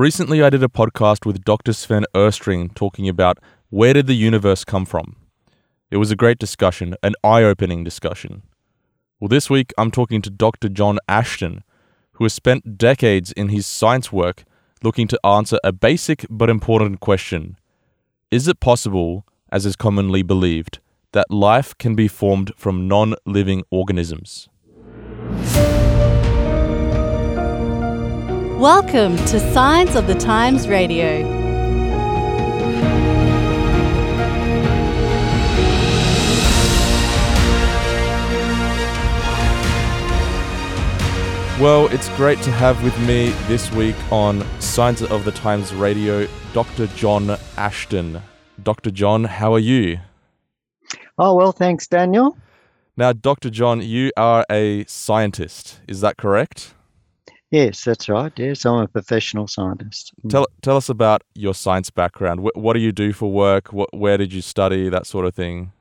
Recently, I did a podcast with Dr. Sven Östring talking about where did the universe come from? It was a great discussion, an eye opening discussion. Well, this week I'm talking to Dr. John Ashton, who has spent decades in his science work looking to answer a basic but important question Is it possible, as is commonly believed, that life can be formed from non living organisms? Welcome to Signs of the Times Radio. Well, it's great to have with me this week on Signs of the Times Radio Dr. John Ashton. Dr. John, how are you? Oh, well, thanks, Daniel. Now, Dr. John, you are a scientist, is that correct? Yes, that's right. Yes, I'm a professional scientist. Mm. Tell, tell us about your science background. What, what do you do for work? What, where did you study? That sort of thing.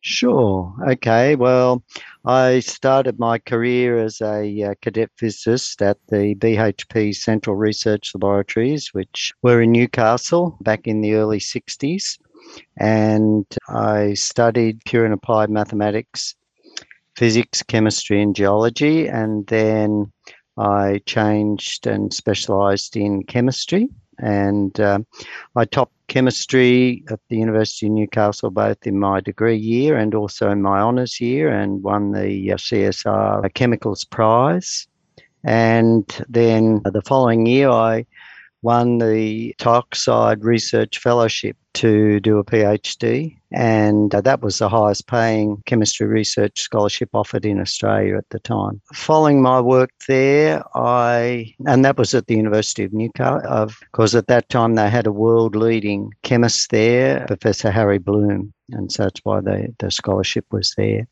Sure. Okay. Well, I started my career as a uh, cadet physicist at the BHP Central Research Laboratories, which were in Newcastle back in the early 60s. And I studied pure and applied mathematics, physics, chemistry, and geology. And then I changed and specialised in chemistry. And uh, I topped chemistry at the University of Newcastle, both in my degree year and also in my honours year, and won the uh, CSR Chemicals Prize. And then the following year, I won the Tioxide Research Fellowship to do a PhD, and uh, that was the highest paying chemistry research scholarship offered in Australia at the time. Following my work there, I, and that was at the University of Newcastle, because at that time they had a world leading chemist there, Professor Harry Bloom, and so that's why the, the scholarship was there.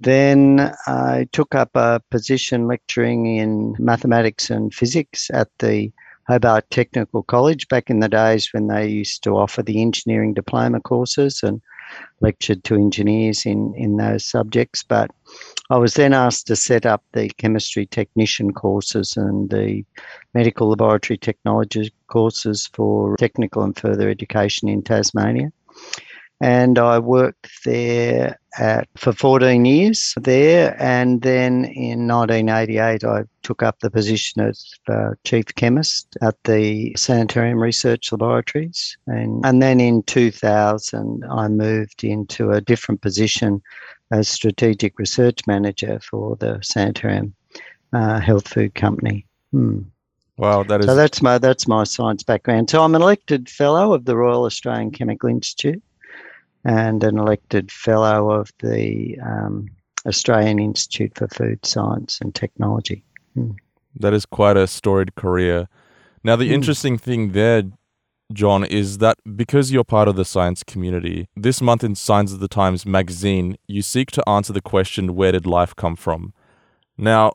Then I took up a position lecturing in mathematics and physics at the Hobart Technical College back in the days when they used to offer the engineering diploma courses and lectured to engineers in, in those subjects. But I was then asked to set up the chemistry technician courses and the medical laboratory technology courses for technical and further education in Tasmania and I worked there at, for 14 years there. And then in 1988, I took up the position as uh, chief chemist at the Sanitarium Research Laboratories. And, and then in 2000, I moved into a different position as strategic research manager for the Sanitarium uh, Health Food Company. Hmm. Wow, that is so. That's my that's my science background. So I'm an elected fellow of the Royal Australian Chemical Institute, and an elected fellow of the um, Australian Institute for Food Science and Technology. Hmm. That is quite a storied career. Now, the mm. interesting thing there, John, is that because you're part of the science community, this month in Signs of the Times magazine, you seek to answer the question, Where did life come from? Now,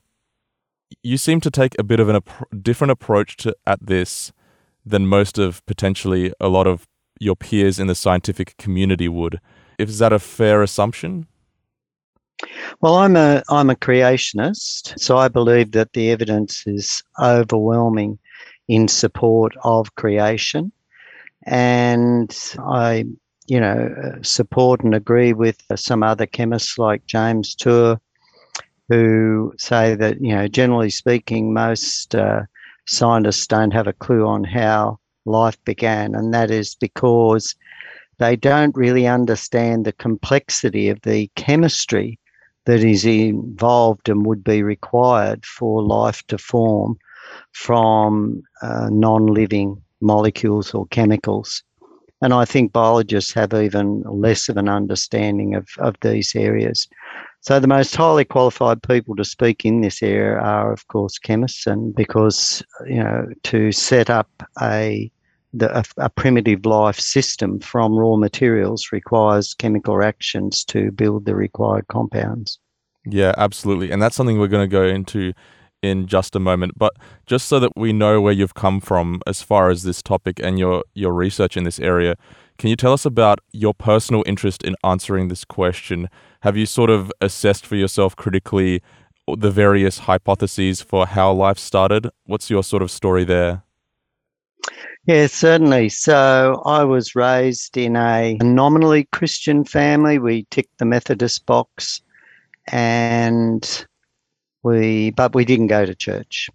you seem to take a bit of a ap- different approach to at this than most of potentially a lot of your peers in the scientific community would. Is that a fair assumption? Well, I'm a I'm a creationist, so I believe that the evidence is overwhelming in support of creation, and I, you know, support and agree with some other chemists like James Tour, who say that you know, generally speaking, most uh, scientists don't have a clue on how life began, and that is because they don't really understand the complexity of the chemistry that is involved and would be required for life to form from uh, non living molecules or chemicals. And I think biologists have even less of an understanding of, of these areas. So the most highly qualified people to speak in this area are, of course, chemists, and because you know to set up a the, a, a, primitive life system from raw materials requires chemical reactions to build the required compounds. Yeah, absolutely, and that's something we're going to go into in just a moment. But just so that we know where you've come from as far as this topic and your your research in this area, can you tell us about your personal interest in answering this question? Have you sort of assessed for yourself critically the various hypotheses for how life started? What's your sort of story there? Yeah, certainly. So I was raised in a nominally Christian family. We ticked the Methodist box and we but we didn't go to church.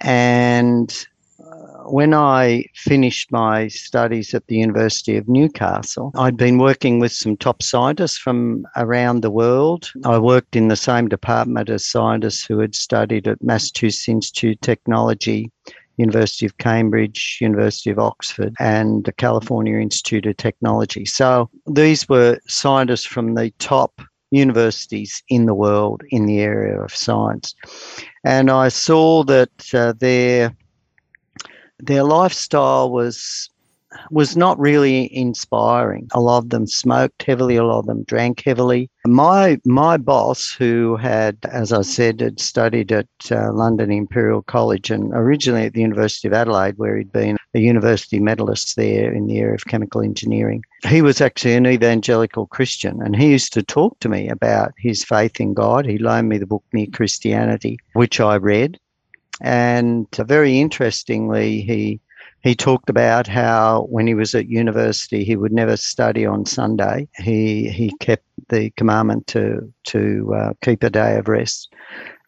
And uh, when I finished my studies at the University of Newcastle, I'd been working with some top scientists from around the world. I worked in the same department as scientists who had studied at Massachusetts Institute of Technology, University of Cambridge, University of Oxford, and the California Institute of Technology. So these were scientists from the top universities in the world in the area of science. And I saw that uh, their their lifestyle was was not really inspiring. A lot of them smoked heavily, a lot of them drank heavily. My my boss, who had, as I said, had studied at uh, London Imperial College and originally at the University of Adelaide, where he'd been a university medalist there in the area of chemical engineering. He was actually an evangelical Christian, and he used to talk to me about his faith in God. He loaned me the book Mere Christianity, which I read and very interestingly, he he talked about how when he was at university he would never study on Sunday. He he kept the commandment to to uh, keep a day of rest.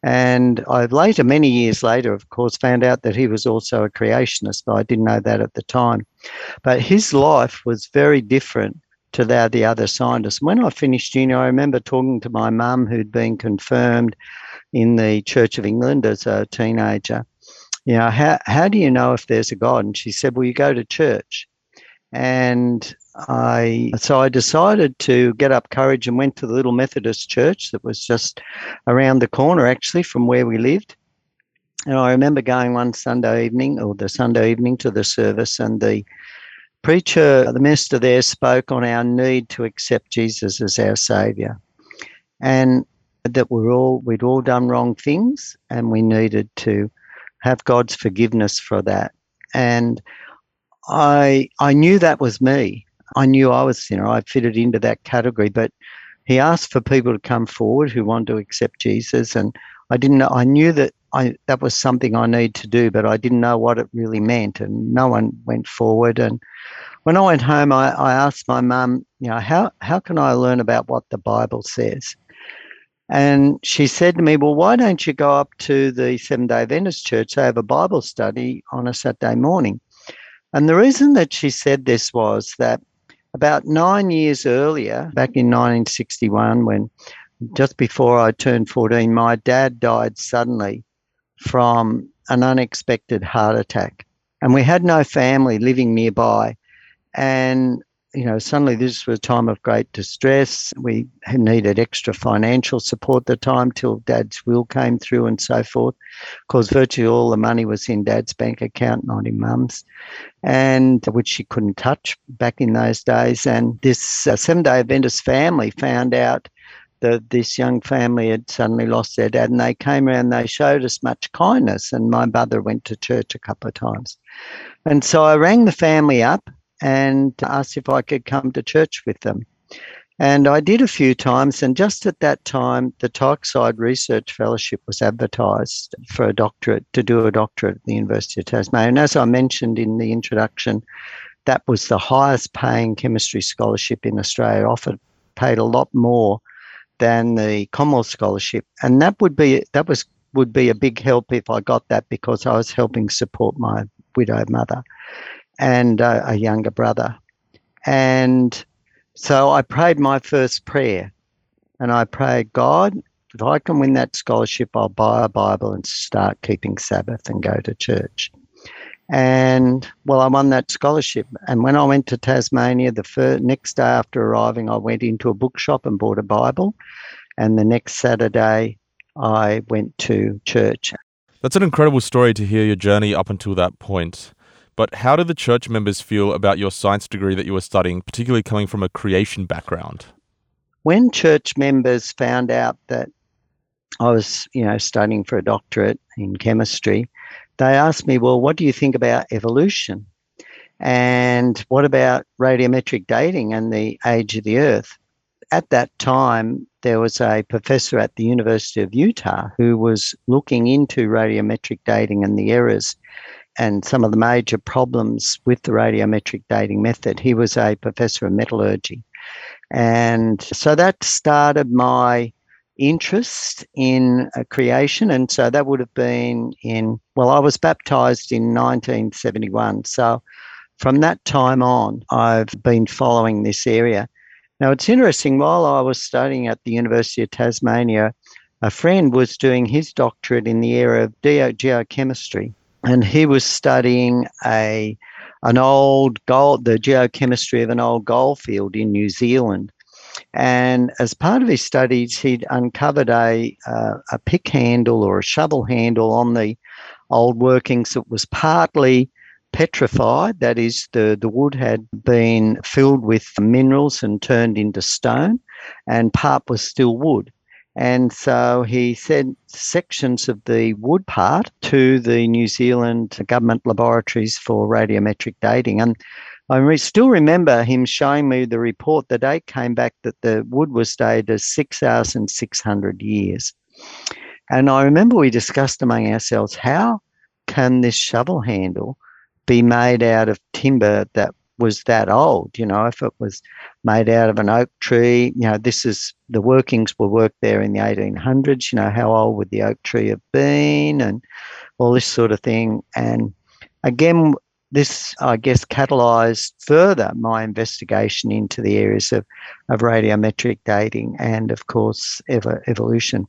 And I later, many years later, of course, found out that he was also a creationist, but I didn't know that at the time. But his life was very different to that the other scientists. When I finished uni, I remember talking to my mum who'd been confirmed in the Church of England as a teenager. You know, how, how do you know if there's a God? And she said, Well, you go to church. And I so I decided to get up courage and went to the little Methodist church that was just around the corner actually from where we lived. And I remember going one Sunday evening or the Sunday evening to the service and the preacher, the minister there spoke on our need to accept Jesus as our savior. And that we're all we'd all done wrong things and we needed to have God's forgiveness for that. And I I knew that was me. I knew I was sinner. I fitted into that category. But he asked for people to come forward who want to accept Jesus, and I didn't know. I knew that I that was something I need to do, but I didn't know what it really meant, and no one went forward. And when I went home, I, I asked my mum, you know, how how can I learn about what the Bible says? And she said to me, Well, why don't you go up to the Seventh day Adventist church? They have a Bible study on a Saturday morning. And the reason that she said this was that about nine years earlier, back in 1961, when just before I turned 14, my dad died suddenly from an unexpected heart attack. And we had no family living nearby. And you know, suddenly this was a time of great distress. We needed extra financial support the time till dad's will came through and so forth. Of course, virtually all the money was in dad's bank account, not in mum's, and which she couldn't touch back in those days. And this uh, Seven Day Adventist family found out that this young family had suddenly lost their dad, and they came around. They showed us much kindness, and my mother went to church a couple of times. And so I rang the family up and asked if I could come to church with them. And I did a few times, and just at that time, the Tioxide Research Fellowship was advertised for a doctorate, to do a doctorate at the University of Tasmania. And as I mentioned in the introduction, that was the highest paying chemistry scholarship in Australia, offered paid a lot more than the Commonwealth Scholarship. And that would be that was would be a big help if I got that because I was helping support my widowed mother and uh, a younger brother. And so I prayed my first prayer and I prayed, God, if I can win that scholarship, I'll buy a Bible and start keeping Sabbath and go to church. And well, I won that scholarship. And when I went to Tasmania, the first, next day after arriving, I went into a bookshop and bought a Bible. And the next Saturday, I went to church. That's an incredible story to hear your journey up until that point. But how did the church members feel about your science degree that you were studying, particularly coming from a creation background? When church members found out that I was, you know, studying for a doctorate in chemistry, they asked me, "Well, what do you think about evolution? And what about radiometric dating and the age of the Earth?" At that time, there was a professor at the University of Utah who was looking into radiometric dating and the errors and some of the major problems with the radiometric dating method. He was a professor of metallurgy. And so that started my interest in uh, creation. And so that would have been in, well, I was baptized in 1971. So from that time on, I've been following this area. Now, it's interesting, while I was studying at the University of Tasmania, a friend was doing his doctorate in the area of geochemistry, and he was studying a an old gold, the geochemistry of an old gold field in New Zealand. And as part of his studies, he'd uncovered a, uh, a pick handle or a shovel handle on the old workings that was partly petrified. That is, the, the wood had been filled with minerals and turned into stone, and part was still wood. And so he sent sections of the wood part to the New Zealand government laboratories for radiometric dating. And I still remember him showing me the report. The date came back that the wood was dated as 6,600 years. And I remember we discussed among ourselves how can this shovel handle be made out of timber that was that old. You know, if it was made out of an oak tree, you know, this is the workings were worked there in the 1800s. You know, how old would the oak tree have been, and all this sort of thing. And again, this, I guess, catalysed further my investigation into the areas of, of radiometric dating and, of course, ever, evolution.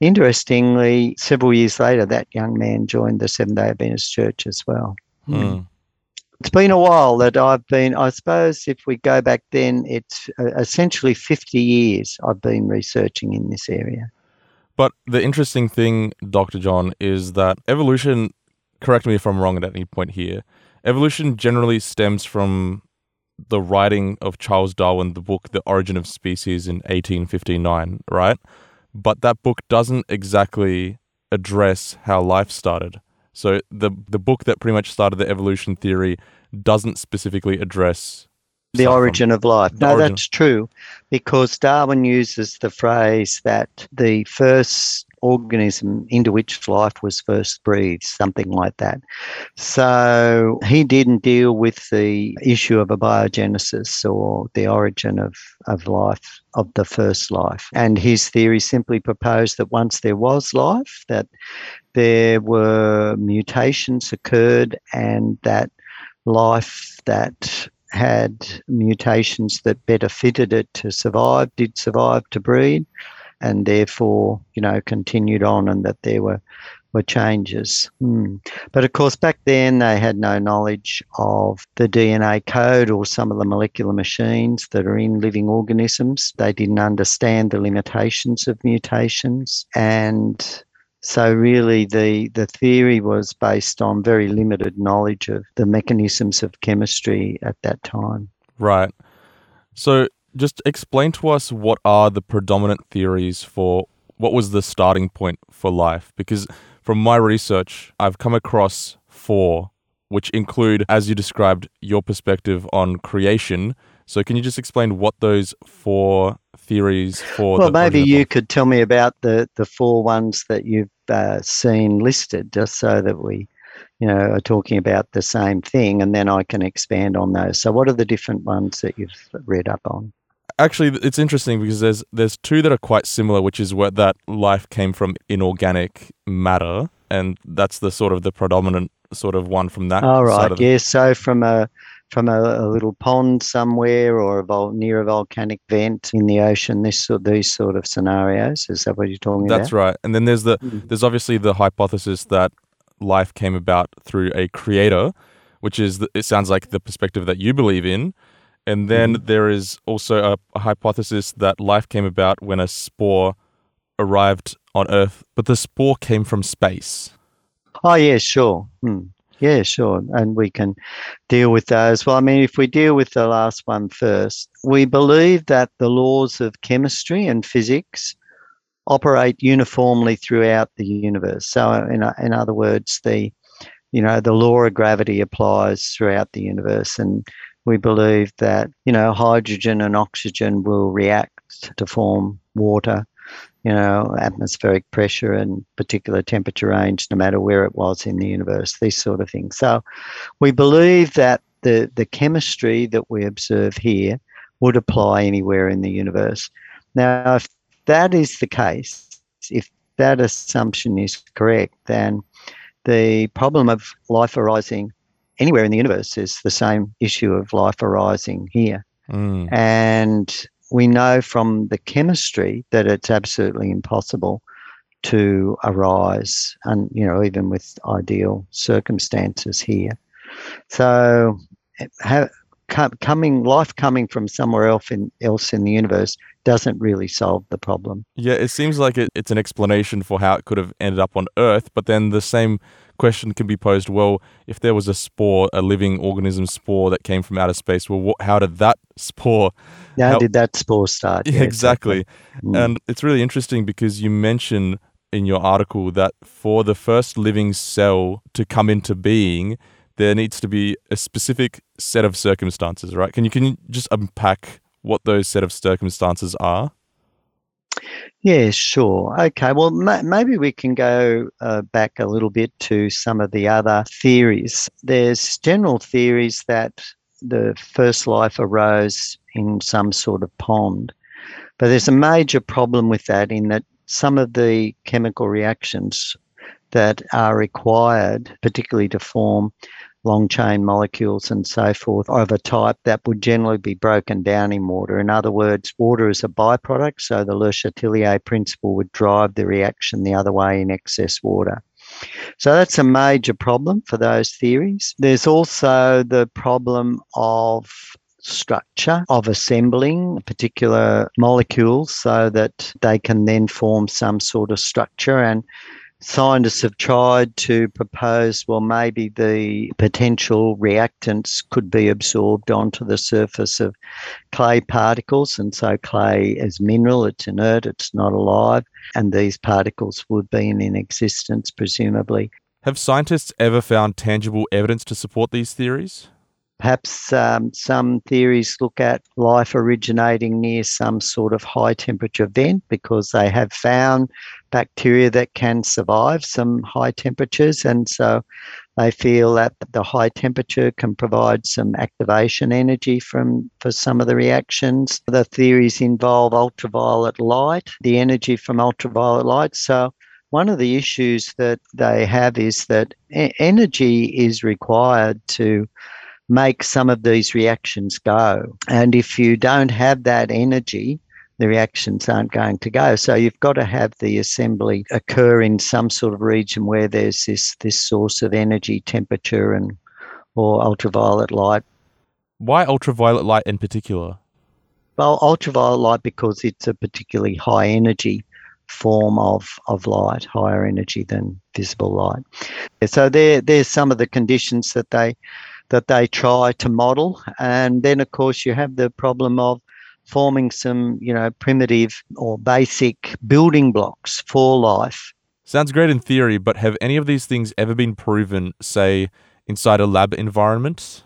Interestingly, several years later, that young man joined the Seventh day Adventist Church as well. Mm it's been a while that I've been, I suppose if we go back then, it's uh, essentially 50 years I've been researching in this area. But the interesting thing, Dr. John, is that evolution, correct me if I'm wrong at any point here, evolution generally stems from the writing of Charles Darwin, the book The Origin of Species in 1859, right? But that book doesn't exactly address how life started. So the the book that pretty much started the evolution theory doesn't specifically address the origin of life. No, origin. that's true, because Darwin uses the phrase that the first organism into which life was first breathed, something like that. So he didn't deal with the issue of abiogenesis or the origin of, of life, of the first life. And his theory simply proposed that once there was life, that there were mutations occurred and that life that had mutations that better fitted it to survive, did survive to breed, and therefore, you know, continued on, and that there were were changes. Hmm. But of course, back then they had no knowledge of the DNA code or some of the molecular machines that are in living organisms. They didn't understand the limitations of mutations, and so really the, the theory was based on very limited knowledge of the mechanisms of chemistry at that time. Right. So just explain to us what are the predominant theories for what was the starting point for life? Because from my research, I've come across four, which include, as you described, your perspective on creation. So can you just explain what those four theories for? Well, maybe you could tell me about the the four ones that you've uh, seen listed, just so that we, you know, are talking about the same thing, and then I can expand on those. So, what are the different ones that you've read up on? Actually, it's interesting because there's there's two that are quite similar, which is what that life came from inorganic matter, and that's the sort of the predominant sort of one from that. All right, yes. Yeah, so from a from a, a, little pond somewhere or a vol- near a volcanic vent in the ocean. This sort, these sort of scenarios. Is that what you're talking That's about? That's right. And then there's the mm. there's obviously the hypothesis that life came about through a creator, which is the, it sounds like the perspective that you believe in. And then mm. there is also a, a hypothesis that life came about when a spore arrived on Earth, but the spore came from space. Oh yeah, sure. Hmm. Yeah, sure. And we can deal with those. Well, I mean, if we deal with the last one first, we believe that the laws of chemistry and physics operate uniformly throughout the universe. So, in, in other words, the you know the law of gravity applies throughout the universe, and we believe that you know hydrogen and oxygen will react to form water you know, atmospheric pressure and particular temperature range, no matter where it was in the universe, these sort of things. So we believe that the, the chemistry that we observe here would apply anywhere in the universe. Now, if that is the case, if that assumption is correct, then the problem of life arising anywhere in the universe is the same issue of life arising here. Mm. And we know from the chemistry that it's absolutely impossible to arise, and you know, even with ideal circumstances here. So, have, coming life coming from somewhere else in else in the universe doesn't really solve the problem. Yeah, it seems like it, it's an explanation for how it could have ended up on Earth, but then the same question can be posed well, if there was a spore, a living organism spore that came from outer space, well, what, how did that spore? How, how did that spore start? Yeah, exactly. exactly. Mm. And it's really interesting because you mention in your article that for the first living cell to come into being, there needs to be a specific set of circumstances, right? Can you can you just unpack what those set of circumstances are? Yeah, sure. Okay, well, maybe we can go uh, back a little bit to some of the other theories. There's general theories that the first life arose in some sort of pond, but there's a major problem with that in that some of the chemical reactions that are required, particularly to form long chain molecules and so forth of a type that would generally be broken down in water. In other words, water is a byproduct, so the Le Chatelier principle would drive the reaction the other way in excess water. So that's a major problem for those theories. There's also the problem of structure of assembling particular molecules so that they can then form some sort of structure and scientists have tried to propose well, maybe the potential reactants could be absorbed onto the surface of clay particles. And so, clay as mineral, it's inert, it's not alive, and these particles would be in existence, presumably. Have scientists ever found tangible evidence to support these theories? Perhaps um, some theories look at life originating near some sort of high temperature vent because they have found bacteria that can survive some high temperatures. And so they feel that the high temperature can provide some activation energy from for some of the reactions. The theories involve ultraviolet light, the energy from ultraviolet light. So one of the issues that they have is that energy is required to make some of these reactions go. And if you don't have that energy, the reactions aren't going to go. So you've got to have the assembly occur in some sort of region where there's this this source of energy, temperature, and or ultraviolet light. Why ultraviolet light in particular? Well, ultraviolet light because it's a particularly high energy form of, of light, higher energy than visible light. So there there's some of the conditions that they that they try to model. And then, of course, you have the problem of forming some, you know, primitive or basic building blocks for life. Sounds great in theory, but have any of these things ever been proven, say, inside a lab environment?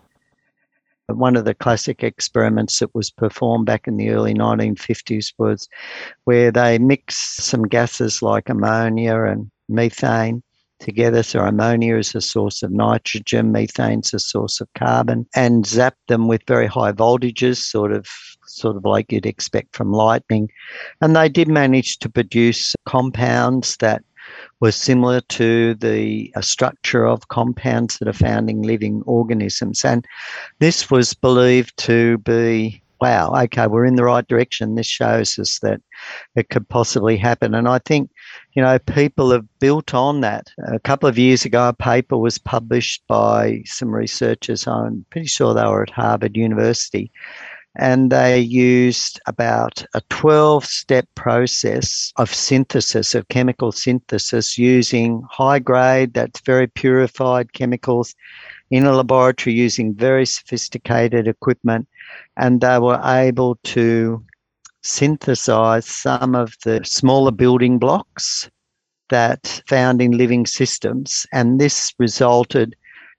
One of the classic experiments that was performed back in the early 1950s was where they mixed some gases like ammonia and methane together. So ammonia is a source of nitrogen, methane is a source of carbon, and zap them with very high voltages, sort of sort of like you'd expect from lightning. And they did manage to produce compounds that were similar to the uh, structure of compounds that are found in living organisms. And this was believed to be wow, okay, we're in the right direction. This shows us that it could possibly happen. And I think, you know, people have built on that. A couple of years ago, a paper was published by some researchers. I'm pretty sure they were at Harvard University. And they used about a 12 step process of synthesis, of chemical synthesis, using high grade, that's very purified chemicals in a laboratory using very sophisticated equipment and they were able to synthesize some of the smaller building blocks that found in living systems. And this resulted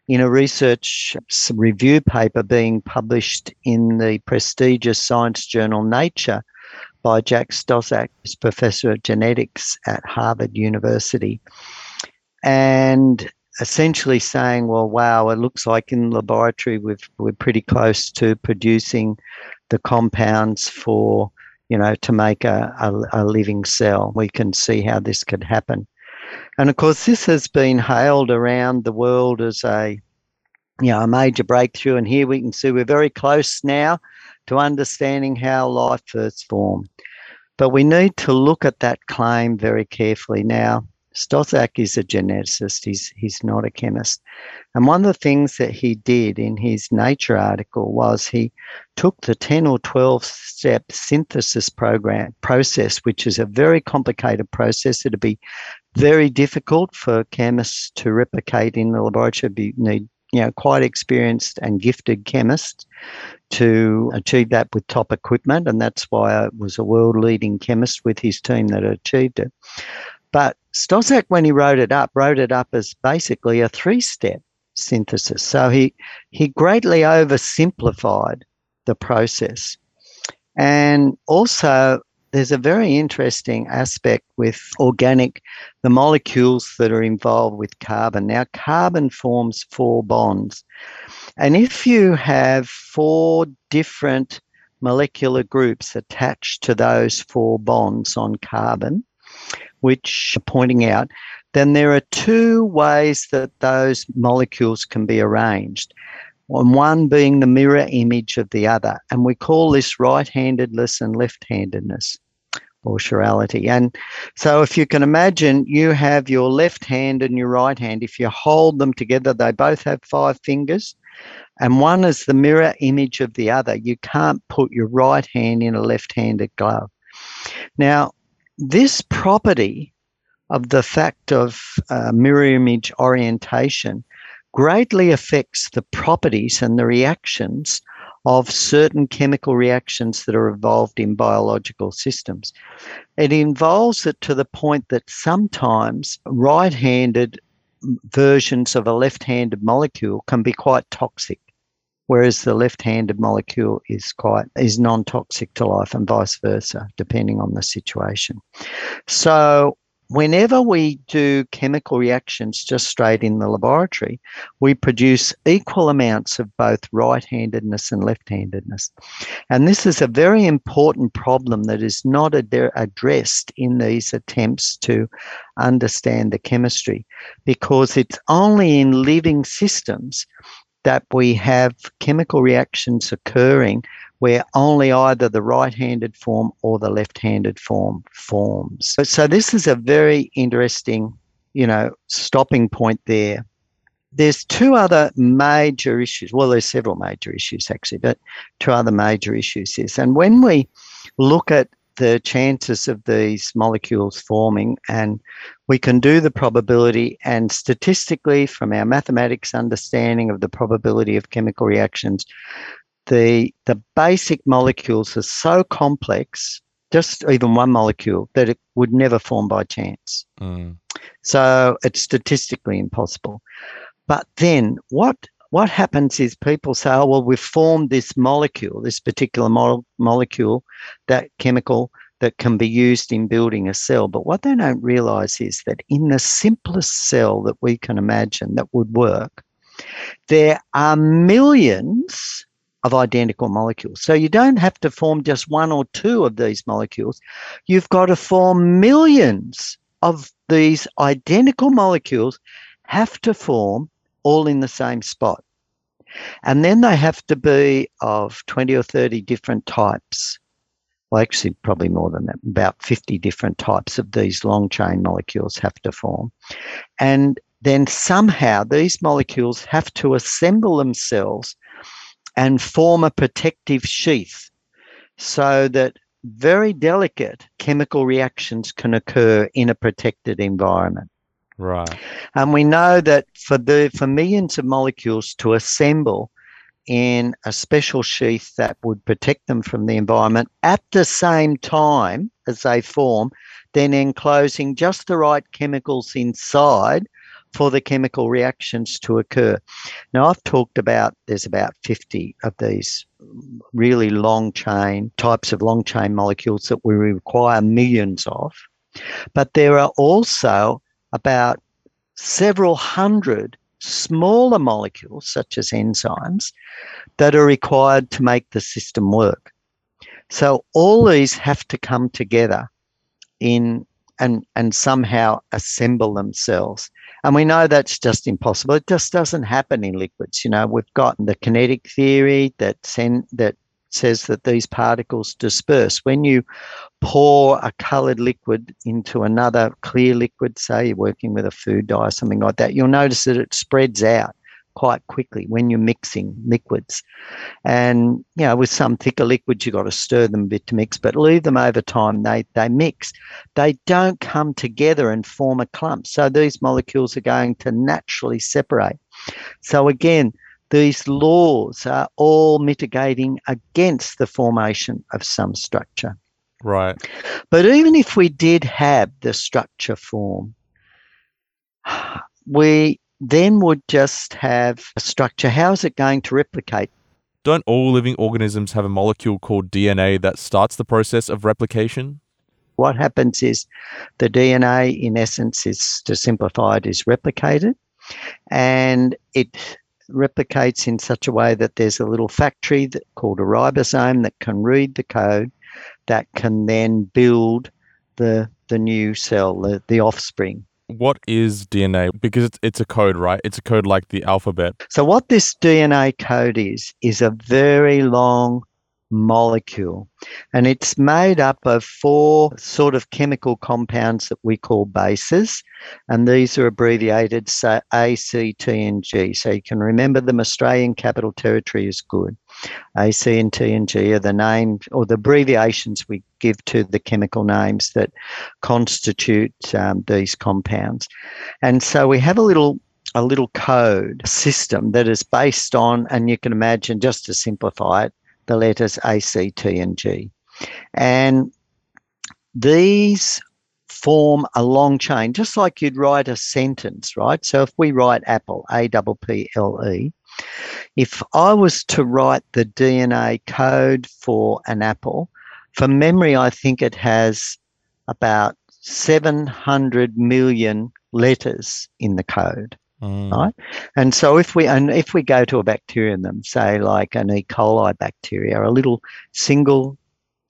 in a research review paper being published in the prestigious science journal Nature by Jack who's professor of genetics at Harvard University. And essentially saying, well, wow, it looks like in the laboratory we've, we're pretty close to producing the compounds for, you know, to make a, a, a living cell. We can see how this could happen. And of course, this has been hailed around the world as a, you know, a major breakthrough. And here we can see we're very close now to understanding how life first formed. But we need to look at that claim very carefully. Now, Szostak is a geneticist, he's, he's not a chemist. And one of the things that he did in his Nature article was he took the 10 or 12 step synthesis program process, which is a very complicated process. It'd be very difficult for chemists to replicate in the laboratory. You need you know, quite experienced and gifted chemists to achieve that with top equipment. And that's why I was a world leading chemist with his team that achieved it. But Szostak, when he wrote it up, wrote it up as basically a three step synthesis. So he, he greatly oversimplified the process. And also, there's a very interesting aspect with organic, the molecules that are involved with carbon. Now, carbon forms four bonds. And if you have four different molecular groups attached to those four bonds on carbon, which are pointing out, then there are two ways that those molecules can be arranged. One being the mirror image of the other. And we call this right handedness and left handedness or chirality. And so if you can imagine, you have your left hand and your right hand. If you hold them together, they both have five fingers. And one is the mirror image of the other. You can't put your right hand in a left handed glove. Now, this property of the fact of uh, mirror image orientation greatly affects the properties and the reactions of certain chemical reactions that are involved in biological systems. It involves it to the point that sometimes right handed versions of a left handed molecule can be quite toxic whereas the left-handed molecule is quite is non-toxic to life and vice versa depending on the situation. So whenever we do chemical reactions just straight in the laboratory we produce equal amounts of both right-handedness and left-handedness. And this is a very important problem that is not ad- addressed in these attempts to understand the chemistry because it's only in living systems that we have chemical reactions occurring where only either the right-handed form or the left-handed form forms. So, so this is a very interesting, you know, stopping point there. There's two other major issues. Well, there's several major issues actually, but two other major issues is, and when we look at the chances of these molecules forming and we can do the probability and statistically from our mathematics understanding of the probability of chemical reactions the the basic molecules are so complex just even one molecule that it would never form by chance mm. so it's statistically impossible but then what what happens is people say, oh, well, we've formed this molecule, this particular mo- molecule, that chemical that can be used in building a cell. But what they don't realize is that in the simplest cell that we can imagine that would work, there are millions of identical molecules. So you don't have to form just one or two of these molecules. You've got to form millions of these identical molecules have to form all in the same spot. And then they have to be of 20 or 30 different types. Well, actually, probably more than that. About 50 different types of these long chain molecules have to form. And then somehow these molecules have to assemble themselves and form a protective sheath so that very delicate chemical reactions can occur in a protected environment. Right. And we know that for the for millions of molecules to assemble in a special sheath that would protect them from the environment at the same time as they form, then enclosing just the right chemicals inside for the chemical reactions to occur. Now, I've talked about there's about 50 of these really long chain types of long chain molecules that we require millions of. But there are also about several hundred smaller molecules, such as enzymes, that are required to make the system work. So all these have to come together in and and somehow assemble themselves. And we know that's just impossible. It just doesn't happen in liquids. You know, we've got the kinetic theory that send, that says that these particles disperse. When you pour a colored liquid into another clear liquid, say you're working with a food dye or something like that, you'll notice that it spreads out quite quickly when you're mixing liquids. And, you know, with some thicker liquids, you've got to stir them a bit to mix, but leave them over time, they, they mix. They don't come together and form a clump. So these molecules are going to naturally separate. So again, these laws are all mitigating against the formation of some structure. Right. But even if we did have the structure form, we then would just have a structure. How is it going to replicate? Don't all living organisms have a molecule called DNA that starts the process of replication? What happens is the DNA, in essence, is to simplify it, is replicated and it replicates in such a way that there's a little factory that, called a ribosome that can read the code that can then build the the new cell, the, the offspring. What is DNA? Because it's, it's a code, right? It's a code like the alphabet. So what this DNA code is is a very long molecule. And it's made up of four sort of chemical compounds that we call bases. And these are abbreviated so A, C, T, and G. So you can remember them. Australian Capital Territory is good. A, C, and T, and G are the names or the abbreviations we give to the chemical names that constitute um, these compounds. And so we have a little a little code system that is based on, and you can imagine, just to simplify it, the letters A, C, T, and G. And these form a long chain, just like you'd write a sentence, right? So if we write apple, A double P L E, if I was to write the DNA code for an apple, from memory, I think it has about 700 million letters in the code. Mm. Right. And so if we and if we go to a bacterium, them say like an E. coli bacteria, a little single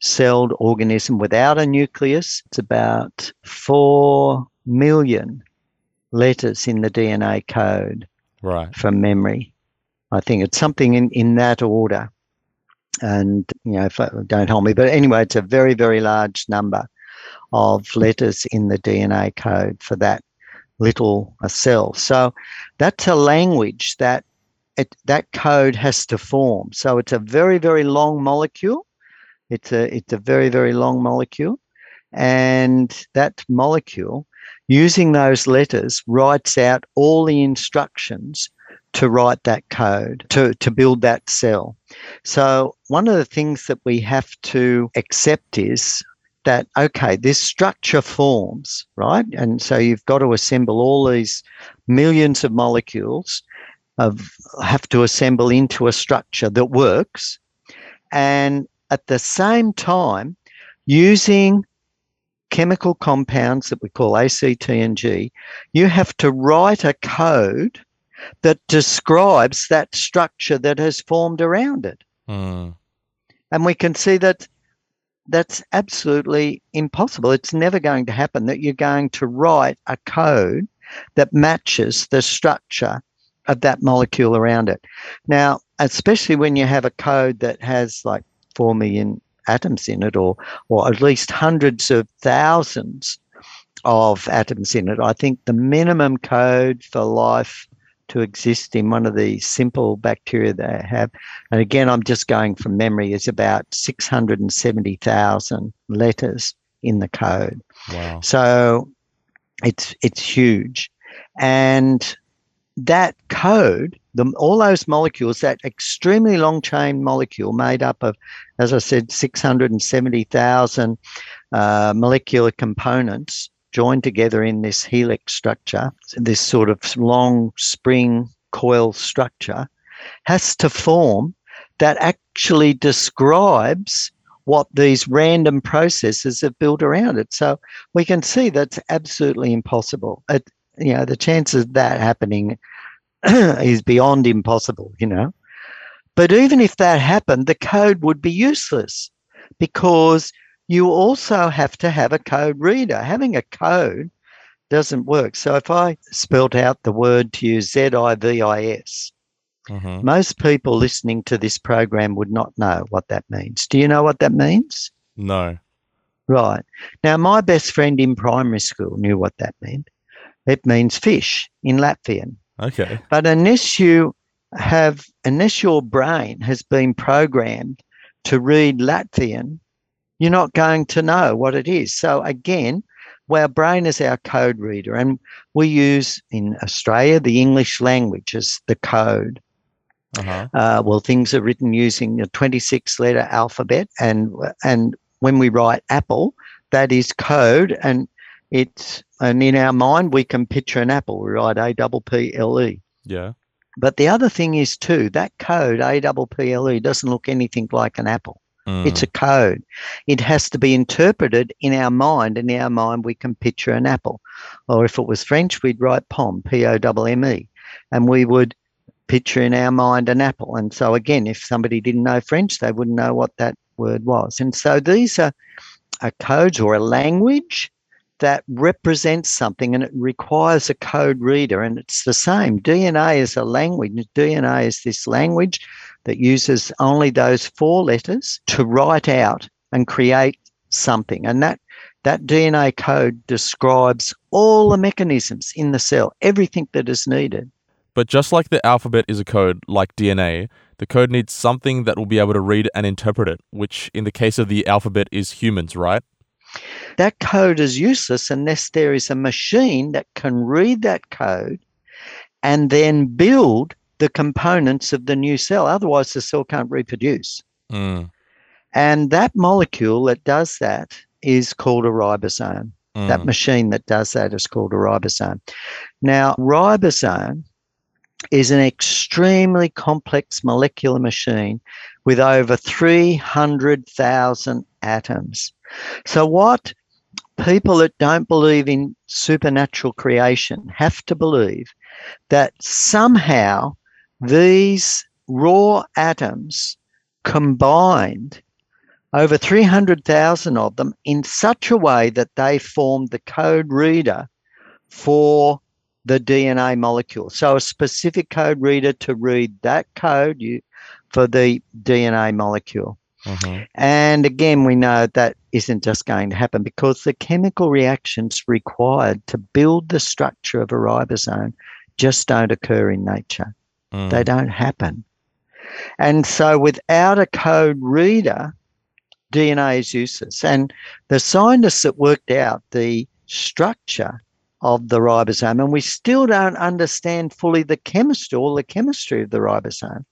celled organism without a nucleus, it's about four million letters in the DNA code. Right. From memory. I think it's something in, in that order. And you know, if, don't hold me, but anyway, it's a very, very large number of letters in the DNA code for that little a cell. So that's a language that it, that code has to form. So it's a very, very long molecule. It's a it's a very, very long molecule. And that molecule, using those letters, writes out all the instructions to write that code, to, to build that cell. So one of the things that we have to accept is that okay this structure forms right? And so you've got to assemble all these millions of molecules of have to assemble into a structure that works. And at the same time using chemical compounds that we call ACT and G you have to write a code that describes that structure that has formed around it. Mm. and we can see that that's absolutely impossible. It's never going to happen that you're going to write a code that matches the structure of that molecule around it. Now, especially when you have a code that has like 4 million atoms in it or or at least hundreds of thousands of atoms in it. I think the minimum code for life to exist in one of the simple bacteria they have. And again, I'm just going from memory, is about 670,000 letters in the code. Wow. So it's it's huge. And that code, the, all those molecules, that extremely long chain molecule made up of, as I said, 670,000 uh, molecular components joined together in this helix structure, this sort of long spring coil structure, has to form that actually describes what these random processes have built around it. So we can see that's absolutely impossible. It, you know, the chances of that happening is beyond impossible, you know. But even if that happened, the code would be useless because you also have to have a code reader. Having a code doesn't work. So if I spelt out the word to you Z I V I S, Mhm. most people listening to this program would not know what that means. Do you know what that means? No. Right. Now, my best friend in primary school knew what that meant. It means fish in Latvian. Okay. But unless you have, unless your brain has been programmed to read Latvian, you're not going to know what it is. So again, our brain is our code reader, and we use in Australia the English language as the code. Uh-huh. Uh, well, things are written using the 26 letter alphabet, and and when we write apple, that is code, and it's and in our mind we can picture an apple. We write A double P L E. Yeah. But the other thing is too that code A double P L E doesn't look anything like an apple. It's Mm. a code. It has to be interpreted in our mind, in our mind we can picture an apple. Or if it was French, we'd write pomme, P O M M E, and we would picture in our mind an apple. And so again, if somebody didn't know French, they wouldn't know what that word was. And so these are, are codes or a language that represents something and it requires a code reader. And it's the same. DNA is a language. DNA is this language that uses only those four letters to write out and create something. And that that DNA code describes all the mechanisms in the cell, everything that is needed. But just like the alphabet is a code, like DNA, the code needs something that will be able to read and interpret it, which in the case of the alphabet is humans, right? That code is useless unless there is a machine that can read that code and then build the components of the new cell. Otherwise, the cell can't reproduce. Mm. And that molecule that does that is called a ribosome. That Mm. machine that does that is called a ribosome. Now, ribosome is an extremely complex molecular machine with over 300,000 atoms. So, what people that don't believe in supernatural creation have to believe that somehow these raw atoms combined over 300,000 of them in such a way that they formed the code reader for the DNA molecule. So a specific code reader to read that code you, for the DNA molecule. Mhm. And again, we know that isn't just going to happen because the chemical reactions required to build the structure of a ribosome just don't occur in nature. Mm. They don't happen. And so without a code reader, DNA is useless. And the scientists that worked out the structure of the ribosome, and we still don't understand fully the chemistry or the chemistry of the ribosome.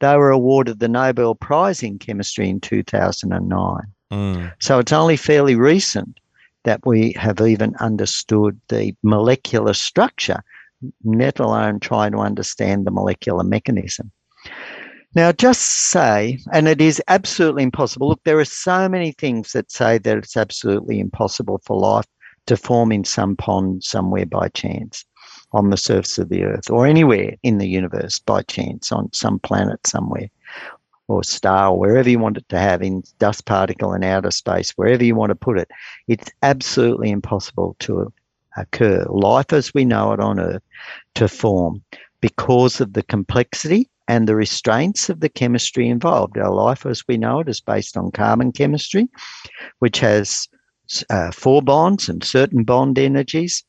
They were awarded the Nobel Prize in Chemistry in 2009. Mm. So it's only fairly recent that we have even understood the molecular structure, let alone try to understand the molecular mechanism. Now, just say, and it is absolutely impossible. Look, there are so many things that say that it's absolutely impossible for life to form in some pond somewhere by chance on the surface of the earth or anywhere in the universe by chance on some planet somewhere or star or wherever you want it to have in dust particle in outer space, wherever you want to put it. It's absolutely impossible to occur. Life as we know it on earth to form because of the complexity and the restraints of the chemistry involved. Our life as we know it is based on carbon chemistry, which has uh, four bonds and certain bond energies.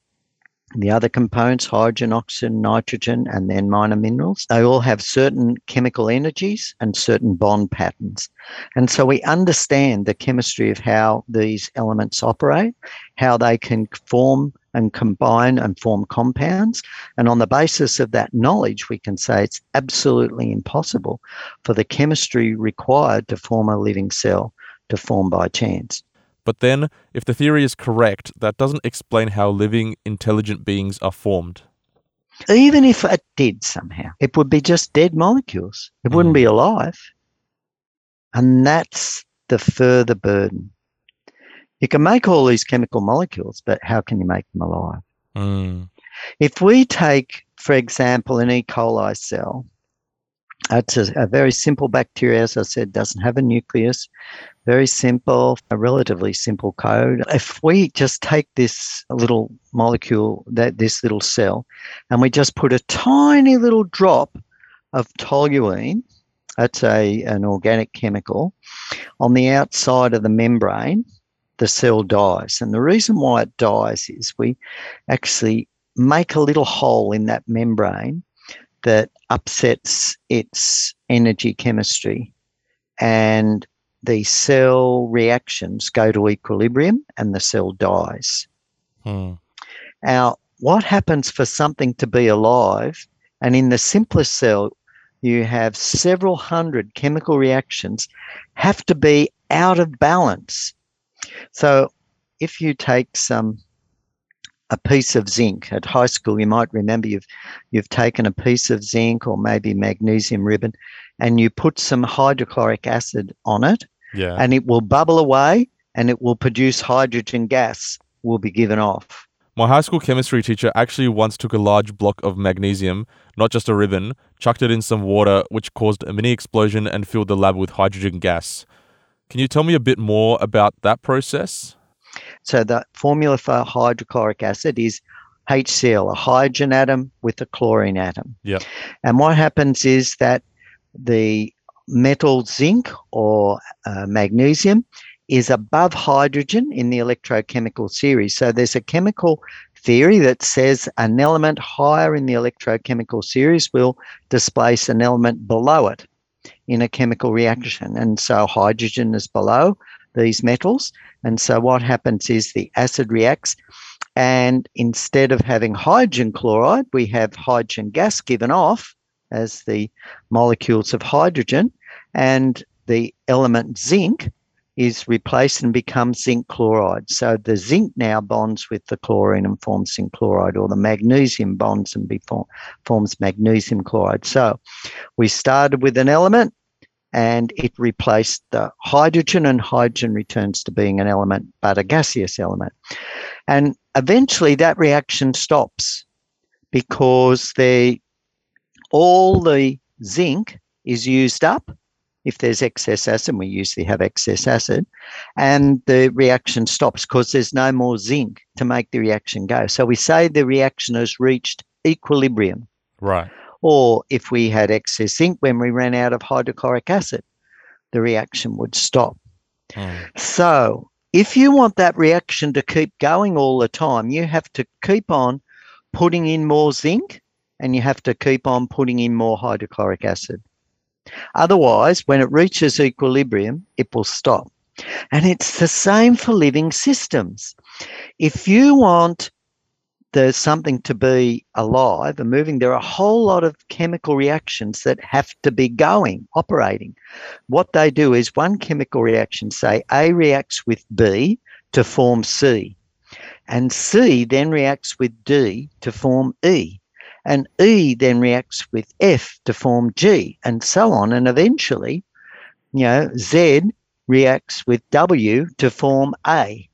And the other components, hydrogen, oxygen, nitrogen, and then minor minerals, they all have certain chemical energies and certain bond patterns. And so we understand the chemistry of how these elements operate, how they can form and combine and form compounds. And on the basis of that knowledge, we can say it's absolutely impossible for the chemistry required to form a living cell to form by chance. But then, if the theory is correct, that doesn't explain how living, intelligent beings are formed. Even if it did somehow, it would be just dead molecules. It wouldn't mm. be alive. And that's the further burden. You can make all these chemical molecules, but how can you make them alive? Mm. If we take, for example, an E. coli cell, it's a, a, very simple bacteria, as I said, doesn't have a nucleus, very simple, a relatively simple code. If we just take this little molecule, that this little cell, and we just put a tiny little drop of toluene, that's a, an organic chemical, on the outside of the membrane, the cell dies. And the reason why it dies is we actually make a little hole in that membrane that upsets its energy chemistry and the cell reactions go to equilibrium and the cell dies. Hmm. Now, what happens for something to be alive? And in the simplest cell, you have several hundred chemical reactions have to be out of balance. So if you take some a piece of zinc at high school, you might remember you've you've taken a piece of zinc or maybe magnesium ribbon, and you put some hydrochloric acid on it, Yeah. and it will bubble away and it will produce hydrogen gas will be given off. My high school chemistry teacher actually once took a large block of magnesium, not just a ribbon, chucked it in some water, which caused a mini explosion and filled the lab with hydrogen gas. Can you tell me a bit more about that process? So the formula for hydrochloric acid is HCl, a hydrogen atom with a chlorine atom. Yeah. And what happens is that the metal zinc or uh, magnesium is above hydrogen in the electrochemical series. So there's a chemical theory that says an element higher in the electrochemical series will displace an element below it in a chemical reaction. And so hydrogen is below these metals. And so what happens is the acid reacts, and instead of having hydrogen chloride, we have hydrogen gas given off as the molecules of hydrogen, and the element zinc is replaced and becomes zinc chloride. So the zinc now bonds with the chlorine and forms zinc chloride, or the magnesium bonds and before, forms magnesium chloride. So we started with an element and it replaced the hydrogen, and hydrogen returns to being an element, but a gaseous element. And eventually that reaction stops because the all the zinc is used up. If there's excess acid, we usually have excess acid, and the reaction stops because there's no more zinc to make the reaction go. So we say the reaction has reached equilibrium. Right. Or if we had excess zinc when we ran out of hydrochloric acid, the reaction would stop. Mm. So, if you want that reaction to keep going all the time, you have to keep on putting in more zinc and you have to keep on putting in more hydrochloric acid. Otherwise, when it reaches equilibrium, it will stop. And it's the same for living systems. If you want there's something to be alive and moving, there are a whole lot of chemical reactions that have to be going, operating. What they do is one chemical reaction, say A reacts with B to form C, and C then reacts with D to form E, and E then reacts with F to form G, and so on. And eventually, you know, Z reacts with W to form A,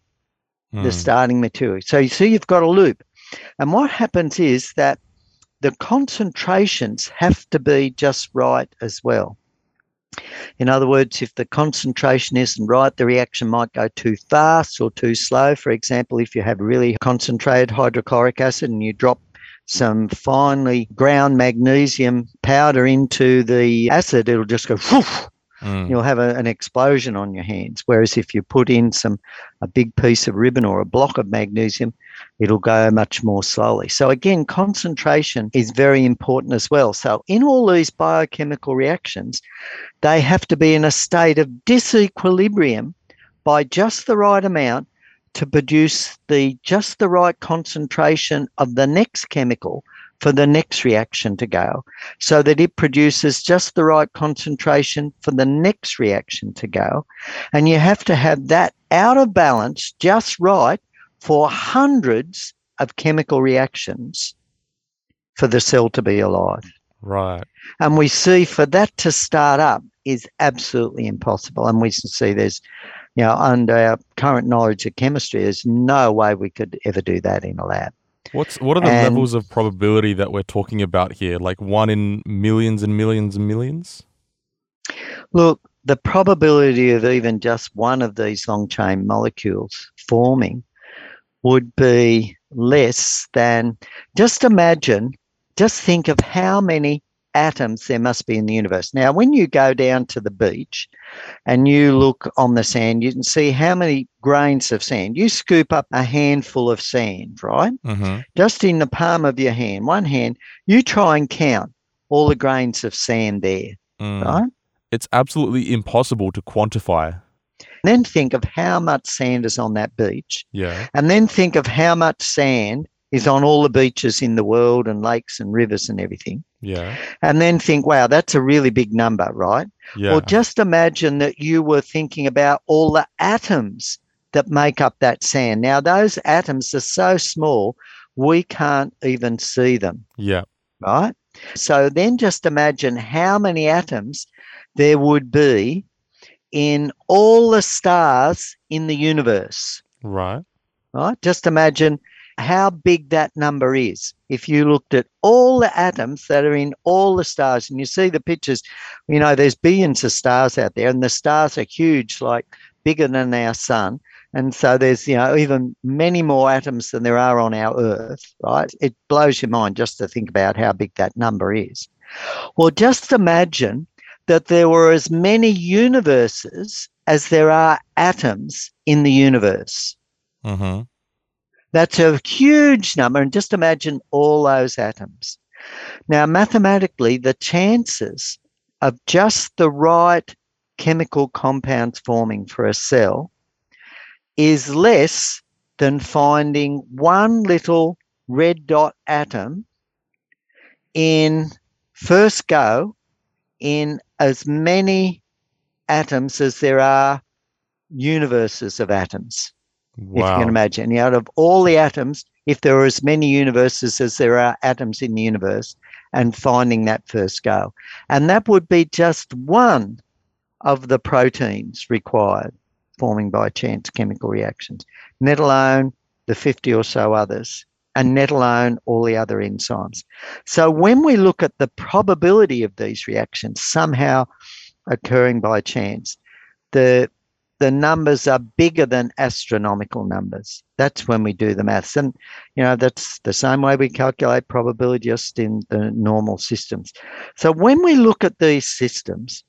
the Mm. starting material. So you see, you've got a loop. And what happens is that the concentrations have to be just right as well. In other words, if the concentration isn't right, the reaction might go too fast or too slow. For example, if you have really concentrated hydrochloric acid and you drop some finely ground magnesium powder into the acid, it'll just go whoosh, Mm. you'll have a, an explosion on your hands. Whereas if you put in some a big piece of ribbon or a block of magnesium, it'll go much more slowly. So again, concentration is very important as well. So in all these biochemical reactions, they have to be in a state of disequilibrium by just the right amount to produce the just the right concentration of the next chemical for the next reaction to go so that it produces just the right concentration for the next reaction to go. And you have to have that out of balance just right for hundreds of chemical reactions for the cell to be alive. Right. And we see for that to start up is absolutely impossible. And we see there's, you know, under our current knowledge of chemistry, there's no way we could ever do that in a lab. What's what are the And- levels of probability that we're talking about here? Like one in millions and millions and millions? Look, the probability of even just one of these long chain molecules forming would be less than just imagine, just think of how many atoms there must be in the universe. Now, when you go down to the beach and you look on the sand, you can see how many grains of sand. You scoop up a handful of sand, right? Mm-hmm. Just in the palm of your hand, one hand, you try and count all the grains of sand there, Mm. right? It's absolutely impossible to quantify. Then think of how much sand is on that beach, Yeah. and then think of how much sand is on all the beaches in the world and lakes and rivers and everything. Yeah. And then think, wow, that's a really big number, right? Yeah. Or just imagine that you were thinking about all the atoms that make up that sand. Now, those atoms are so small, we can't even see them, yeah. right? So then just imagine how many atoms there would be in all the stars in the universe Right. right? Just imagine how big that number is. If you looked at all the atoms that are in all the stars, and you see the pictures, you know, there's billions of stars out there, and the stars are huge, like bigger than our sun. And so there's, you know, even many more atoms than there are on our Earth, right? It blows your mind just to think about how big that number is. Well, just imagine that there were as many universes as there are atoms in the universe. Mm-hmm. That's a huge number. And just imagine all those atoms. Now, mathematically, the chances of just the right chemical compounds forming for a cell is less than finding one little red dot atom in first go in as many atoms as there are universes of atoms if you can imagine. Out of all the atoms, if there are as many universes as there are atoms in the universe, and finding that first go. And that would be just one of the proteins required forming by chance chemical reactions, let alone the 50 or so others, and let alone all the other enzymes. So when we look at the probability of these reactions somehow occurring by chance, the the numbers are bigger than astronomical numbers. That's when we do the maths. And, you know, that's the same way we calculate probability just in the normal systems. So when we look at these systems,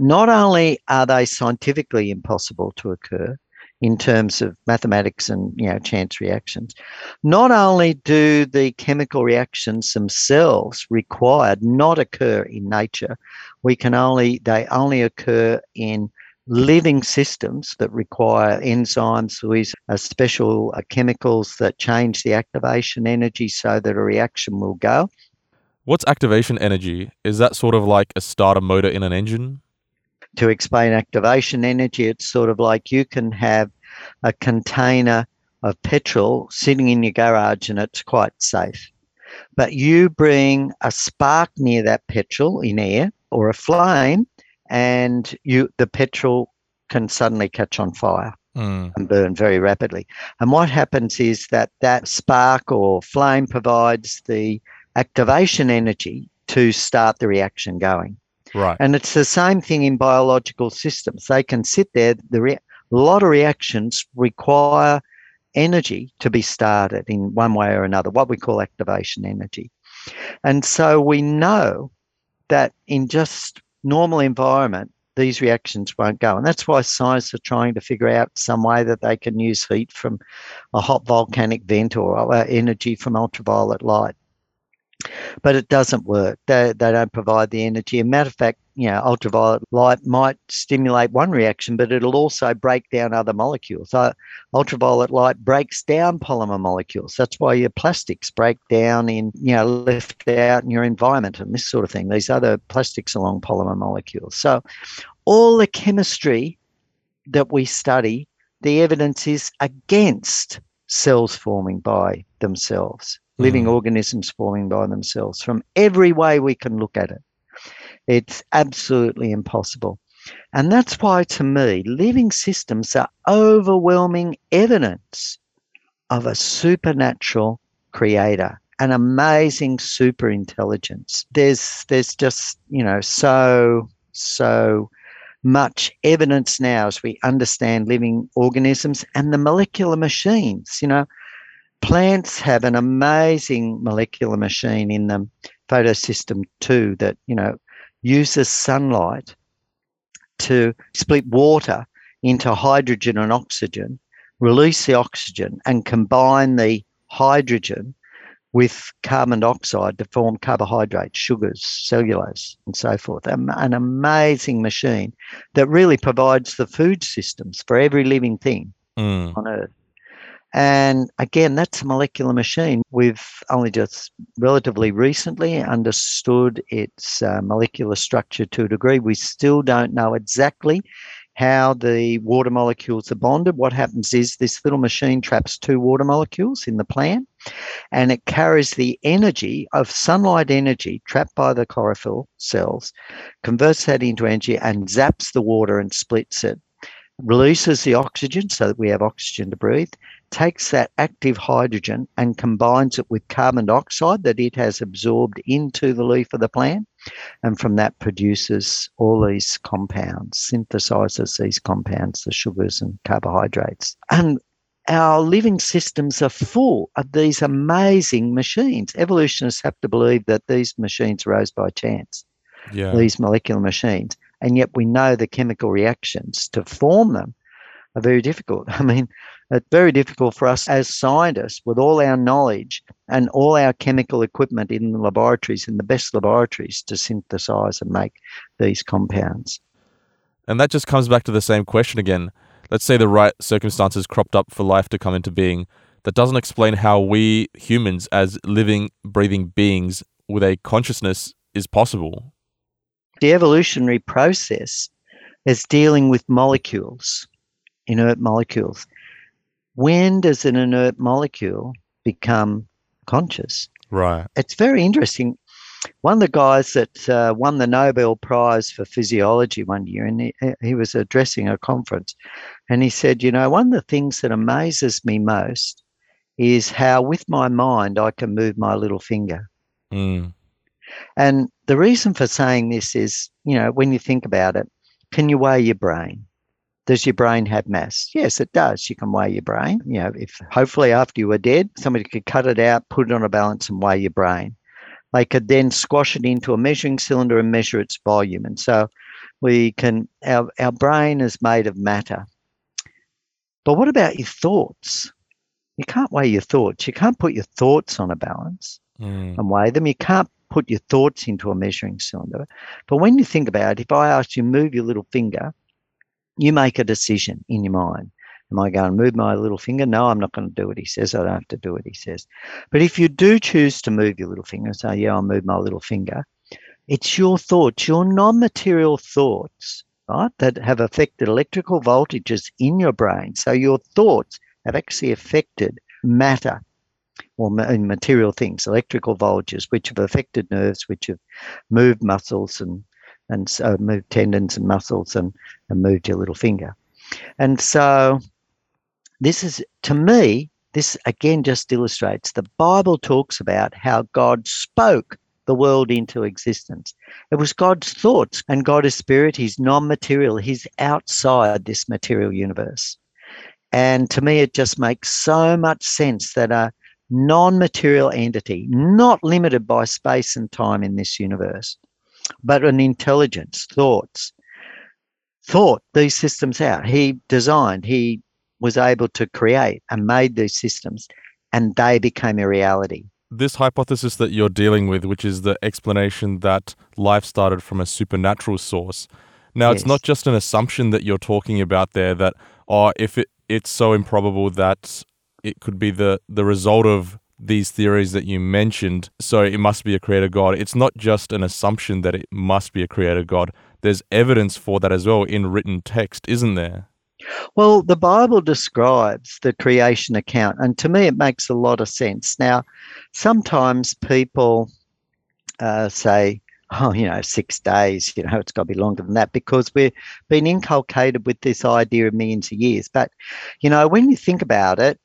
not only are they scientifically impossible to occur in terms of mathematics and, you know, chance reactions, not only do the chemical reactions themselves required not occur in nature, we can only, they only occur in living systems that require enzymes with special uh, chemicals that change the activation energy so that a reaction will go. What's activation energy? Is that sort of like a starter motor in an engine? To explain activation energy, it's sort of like you can have a container of petrol sitting in your garage and it's quite safe. But you bring a spark near that petrol in air or a flame and you the petrol can suddenly catch on fire. Mm. and burn very rapidly. And what happens is that that spark or flame provides the activation energy to start the reaction going. Right. And it's the same thing in biological systems. They can sit there, the rea- a lot of reactions require energy to be started in one way or another, what we call activation energy. And so we know that in just normal environment, these reactions won't go. And that's why scientists are trying to figure out some way that they can use heat from a hot volcanic vent or energy from ultraviolet light but it doesn't work. They, they don't provide the energy. A matter of fact, you know, ultraviolet light might stimulate one reaction, but it'll also break down other molecules. So ultraviolet light breaks down polymer molecules. That's why your plastics break down in, you know, left out in your environment and this sort of thing. These other plastics along polymer molecules. So all the chemistry that we study, the evidence is against cells forming by themselves living mm. organisms forming by themselves from every way we can look at it. It's absolutely impossible. And that's why, to me, living systems are overwhelming evidence of a supernatural creator, an amazing super intelligence. There's, there's just, you know, so, so much evidence now as we understand living organisms and the molecular machines. You know, plants have an amazing molecular machine in them, photosystem two, that you know uses sunlight to split water into hydrogen and oxygen, release the oxygen, and combine the hydrogen with carbon dioxide to form carbohydrates, sugars, cellulose, and so forth. An amazing machine that really provides the food systems for every living thing mm. on Earth. And again, that's a molecular machine. We've only just relatively recently understood its uh, molecular structure to a degree. We still don't know exactly how the water molecules are bonded. What happens is this little machine traps two water molecules in the plant and it carries the energy of sunlight energy trapped by the chlorophyll cells, converts that into energy and zaps the water and splits it releases the oxygen so that we have oxygen to breathe, takes that active hydrogen and combines it with carbon dioxide that it has absorbed into the leaf of the plant. And from that produces all these compounds, synthesizes these compounds, the sugars and carbohydrates. And our living systems are full of these amazing machines. Evolutionists have to believe that these machines rose by chance, yeah. these molecular machines. And yet we know the chemical reactions to form them are very difficult. I mean, it's very difficult for us as scientists with all our knowledge and all our chemical equipment in the laboratories, in the best laboratories, to synthesize and make these compounds. And that just comes back to the same question again. Let's say the right circumstances cropped up for life to come into being. That doesn't explain how we humans, as living, breathing beings with a consciousness, is possible. The evolutionary process is dealing with molecules, inert molecules when does an inert molecule become conscious? Right. It's very interesting. One of the guys that uh, won the Nobel Prize for Physiology one year, and he, he was addressing a conference, and he said, You know, one of the things that amazes me most is how, with my mind, I can move my little finger. Mm. And the reason for saying this is, you know, when you think about it, can you weigh your brain? Does your brain have mass? Yes, it does. You can weigh your brain. You know, if hopefully after you are dead, somebody could cut it out, put it on a balance, and weigh your brain. They could then squash it into a measuring cylinder and measure its volume. And so we can, our, our brain is made of matter. But what about your thoughts? You can't weigh your thoughts. You can't put your thoughts on a balance mm. and weigh them. You can't put your thoughts into a measuring cylinder. But when you think about it, if I asked you move your little finger, you make a decision in your mind. Am I going to move my little finger? No, I'm not going to do what he says. I don't have to do what he says. But if you do choose to move your little finger, say, yeah, I'll move my little finger, it's your thoughts, your non material thoughts, right, that have affected electrical voltages in your brain. So your thoughts have actually affected matter or material things, electrical voltages, which have affected nerves, which have moved muscles and and so uh, move tendons and muscles and, and moved your little finger. And so this is, to me, this again just illustrates the Bible talks about how God spoke the world into existence. It was God's thoughts, and God is spirit. He's non material, He's outside this material universe. And to me, it just makes so much sense that a non material entity, not limited by space and time in this universe, but an intelligence, thoughts, thought these systems out. He designed, he was able to create and made these systems, and they became a reality. this hypothesis that you're dealing with, which is the explanation that life started from a supernatural source. Now, it's not just an assumption that you're talking about there that, oh, if it, it's so improbable that it could be the, the result of these theories that you mentioned, so it must be a creator God. It's not just an assumption that it must be a creator God. There's evidence for that as well in written text, isn't there? Well, the Bible describes the creation account, and to me, it makes a lot of sense. Now, sometimes people uh, say, oh, you know, six days, you know, it's got to be longer than that because we've been inculcated with this idea of millions of years. But, you know, when you think about it,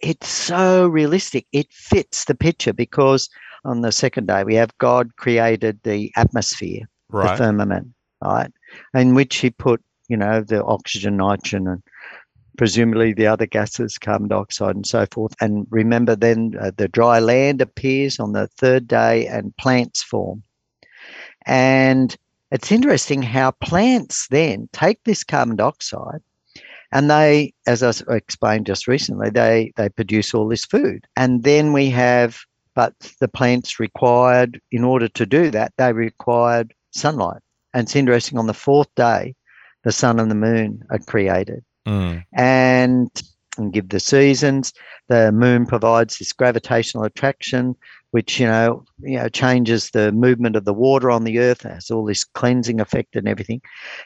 it's so realistic. It fits the picture because on the second day, we have God created the atmosphere the firmament, right? In which he put, you know, the oxygen, nitrogen, and presumably the other gases, carbon dioxide, and so forth. And remember, then uh, the dry land appears on the third day, and plants form. And it's interesting how plants then take this carbon dioxide. And they, as I explained just recently, they they produce all this food, and then we have, but the plants required in order to do that, they required sunlight. And it's interesting, on the fourth day, the sun and the moon are created. Mm. And, and give the seasons, the moon provides this gravitational attraction, which, you know, you know, changes the movement of the water on the earth, has all this cleansing effect and everything.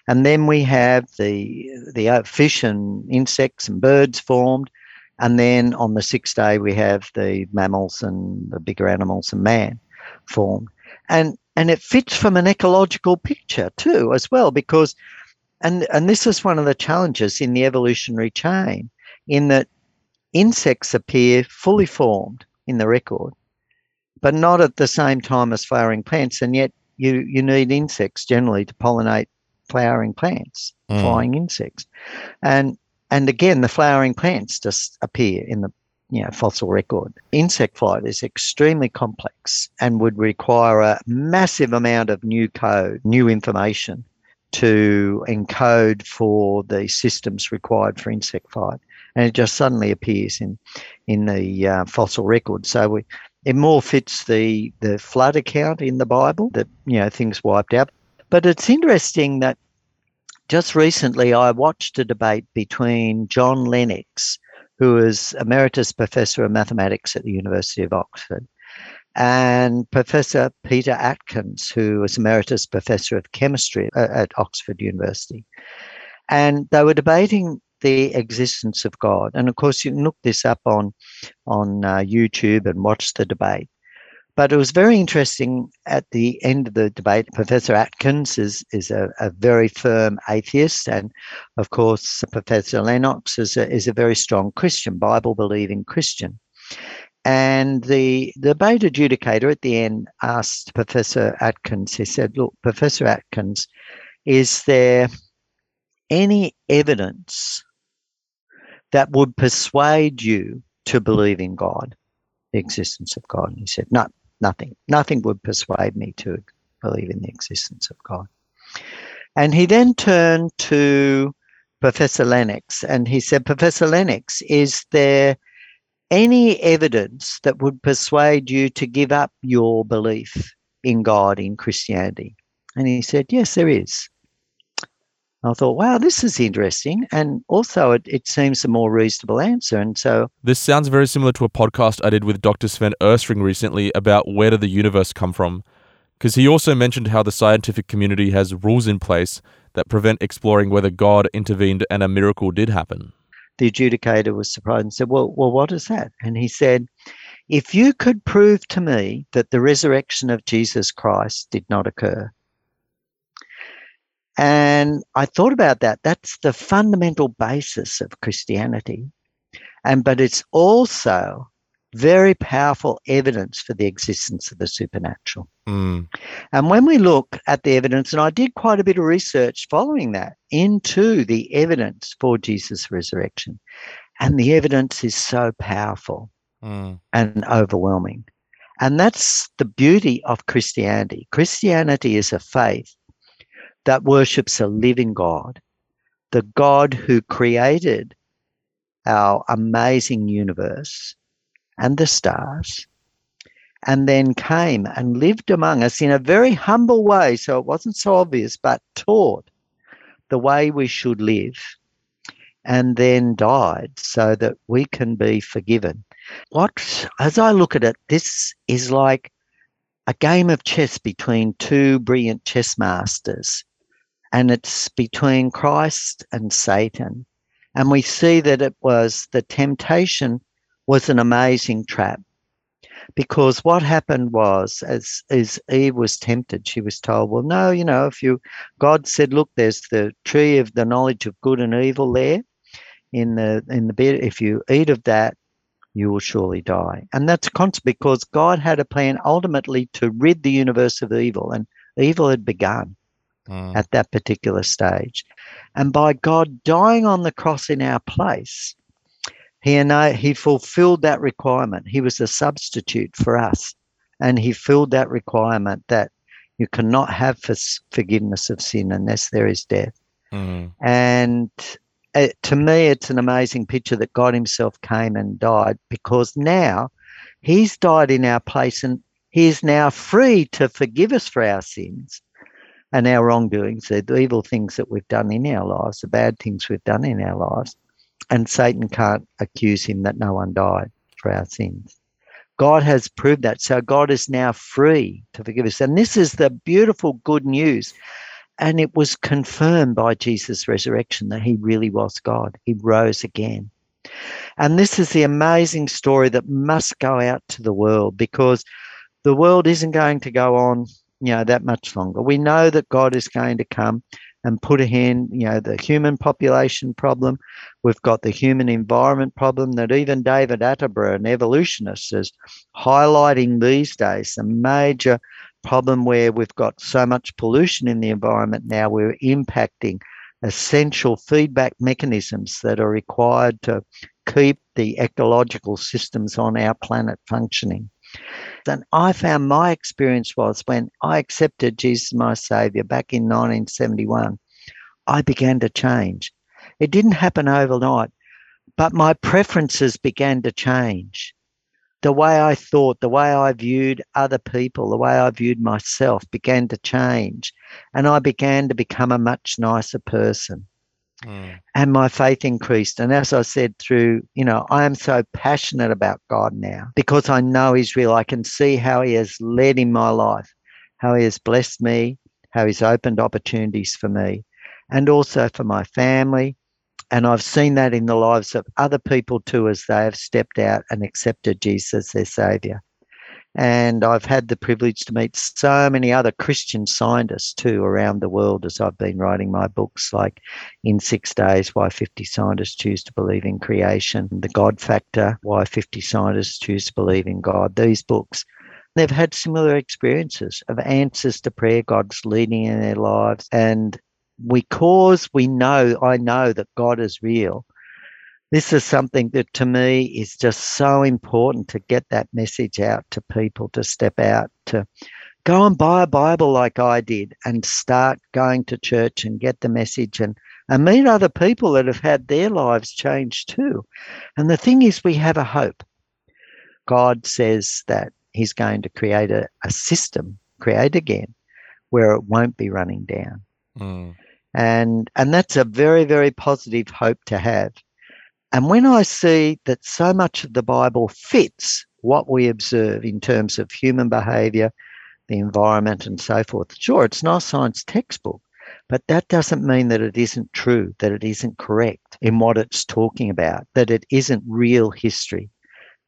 And then we have the, the uh, fish and insects and birds formed. And then on the sixth day, we have the mammals and the bigger animals and man formed. And and it fits from an ecological picture too, as well, because and and this is one of the challenges in the evolutionary chain, in that insects appear fully formed in the record, but not at the same time as flowering plants, and yet you you need insects generally to pollinate flowering plants, Mm. flying insects, and and again the flowering plants just appear in the you know fossil record. Insect flight is extremely complex and would require a massive amount of new code, new information to encode for the systems required for insect flight, and it just suddenly appears in in the uh, fossil record. So we, it more fits the the flood account in the Bible that you know things wiped out. But it's interesting that just recently I watched a debate between John Lennox, who is emeritus professor of mathematics at the University of Oxford, and Professor Peter Atkins, who is emeritus professor of chemistry at Oxford University. And they were debating the existence of God. And of course, you can look this up on, on uh, YouTube and watch the debate. But it was very interesting at the end of the debate. Professor Atkins is, is a, a very firm atheist. And of course, Professor Lennox is a, is a very strong Christian, Bible believing Christian. And the debate adjudicator at the end asked Professor Atkins, he said, Look, Professor Atkins, is there any evidence that would persuade you to believe in God, the existence of God? And he said, No, nothing. Nothing would persuade me to believe in the existence of God. And he then turned to Professor Lennox and he said, Professor Lennox, is there any evidence that would persuade you to give up your belief in God in Christianity? And he said, Yes, there is. I thought, wow, this is interesting. And also, it, it seems a more reasonable answer. And so, This sounds very similar to a podcast I did with Dr. Sven Östring recently about where did the universe come from. Because he also mentioned how the scientific community has rules in place that prevent exploring whether God intervened and a miracle did happen. the adjudicator was surprised and said, well, well, what is that? And he said, if you could prove to me that the resurrection of Jesus Christ did not occur, and I thought about that. That's the fundamental basis of Christianity. And but it's also very powerful evidence for the existence of the supernatural. Mm. And when we look at the evidence, and I did quite a bit of research following that into the evidence for Jesus' resurrection, and the evidence is so powerful Mm. and overwhelming. And that's the beauty of Christianity. Christianity is a faith that worships a living God, the God who created our amazing universe and the stars and then came and lived among us in a very humble way. So it wasn't so obvious, but taught the way we should live and then died so that we can be forgiven. What, as I look at it, this is like a game of chess between two brilliant chess masters, and it's between Christ and Satan. And we see that it was the temptation was an amazing trap. Because what happened was as as eve was tempted she was told well no you know if you god said look there's the tree of the knowledge of good and evil there in the in the bed. If you eat of that you will surely die. And that's constant because god had a plan ultimately to rid the universe of evil and evil had begun mm. at that particular stage and by god dying on the cross in our place he, he fulfilled that requirement. He was a substitute for us. And he filled that requirement that you cannot have forgiveness of sin unless there is death. Mm. And it, to me, it's an amazing picture that God Himself came and died because now He's died in our place and He is now free to forgive us for our sins and our wrongdoings, the evil things that we've done in our lives, the bad things we've done in our lives and Satan can't accuse him that no one died for our sins. God has proved that. So God is now free to forgive us. And this is the beautiful good news. And it was confirmed by Jesus' resurrection that he really was God. He rose again. And this is the amazing story that must go out to the world because the world isn't going to go on, you know, that much longer. We know that God is going to come and put a hand, you know, the human population problem. We've got the human environment problem that even David Attenborough, an evolutionist, is highlighting these days. A major problem where we've got so much pollution in the environment now, we're impacting essential feedback mechanisms that are required to keep the ecological systems on our planet functioning. And I found my experience was when I accepted Jesus my Savior back in 1971, I began to change. It didn't happen overnight, but my preferences began to change. The way I thought, the way I viewed other people, the way I viewed myself began to change. And I began to become a much nicer person. Mm. And my faith increased. And as I said, through, you know, I am so passionate about God now because I know He's real. I can see how He has led in my life, how He has blessed me, how He's opened opportunities for me, and also for my family. And I've seen that in the lives of other people too as they have stepped out and accepted Jesus as their Savior. And I've had the privilege to meet so many other Christian scientists too around the world as I've been writing my books, like In Six Days Why 50 Scientists Choose to Believe in Creation, The God Factor Why 50 Scientists Choose to Believe in God. These books, they've had similar experiences of answers to prayer, God's leading in their lives. And we because we know, I know that God is real, this is something that to me is just so important to get that message out to people to step out to go and buy a bible like i did and start going to church and get the message and and meet other people that have had their lives changed too. And the thing is we have a hope. God says that he's going to create a, a system create again where it won't be running down. Mm. and and that's a very very positive hope to have and when I see that so much of the Bible fits what we observe in terms of human behavior, the environment, and so forth, sure, it's not a science textbook, but that doesn't mean that it isn't true, that it isn't correct in what it's talking about, that it isn't real history.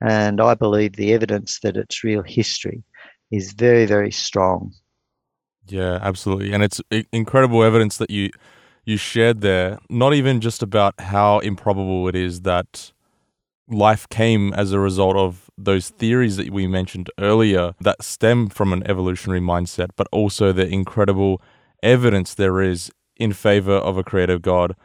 And I believe the evidence that it's real history is very, very strong. Yeah, absolutely. And it's incredible evidence that you you shared there, not even just about how improbable it is that life came as a result of those theories that we mentioned earlier that stem from an evolutionary mindset, but also the incredible evidence there is in favor of a creative God.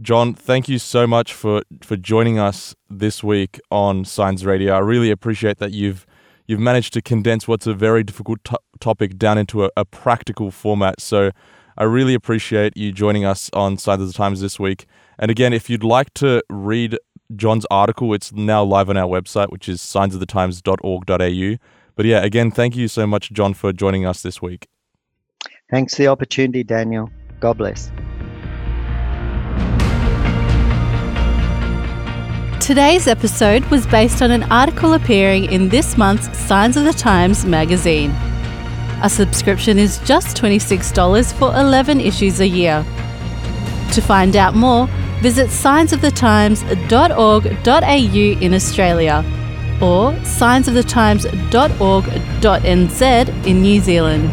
John, thank you so much for, for joining us this week on Science Radio. I really appreciate that you've you've managed to condense what's a very difficult to- topic down into a, a practical format. So I really appreciate you joining us on Signs of the Times this week. And again, if you'd like to read John's article, it's now live on our website, which is signsofthetimes.org.au. But yeah, again, thank you so much, John, for joining us this week. Thanks for the opportunity, Daniel. God bless. Today's episode was based on an article appearing in this month's Signs of the Times magazine. A subscription is just $26 for 11 issues a year. To find out more, visit signsofthetimes.org.au in Australia or signsofthetimes.org.nz in New Zealand.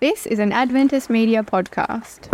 This is an Adventist Media podcast.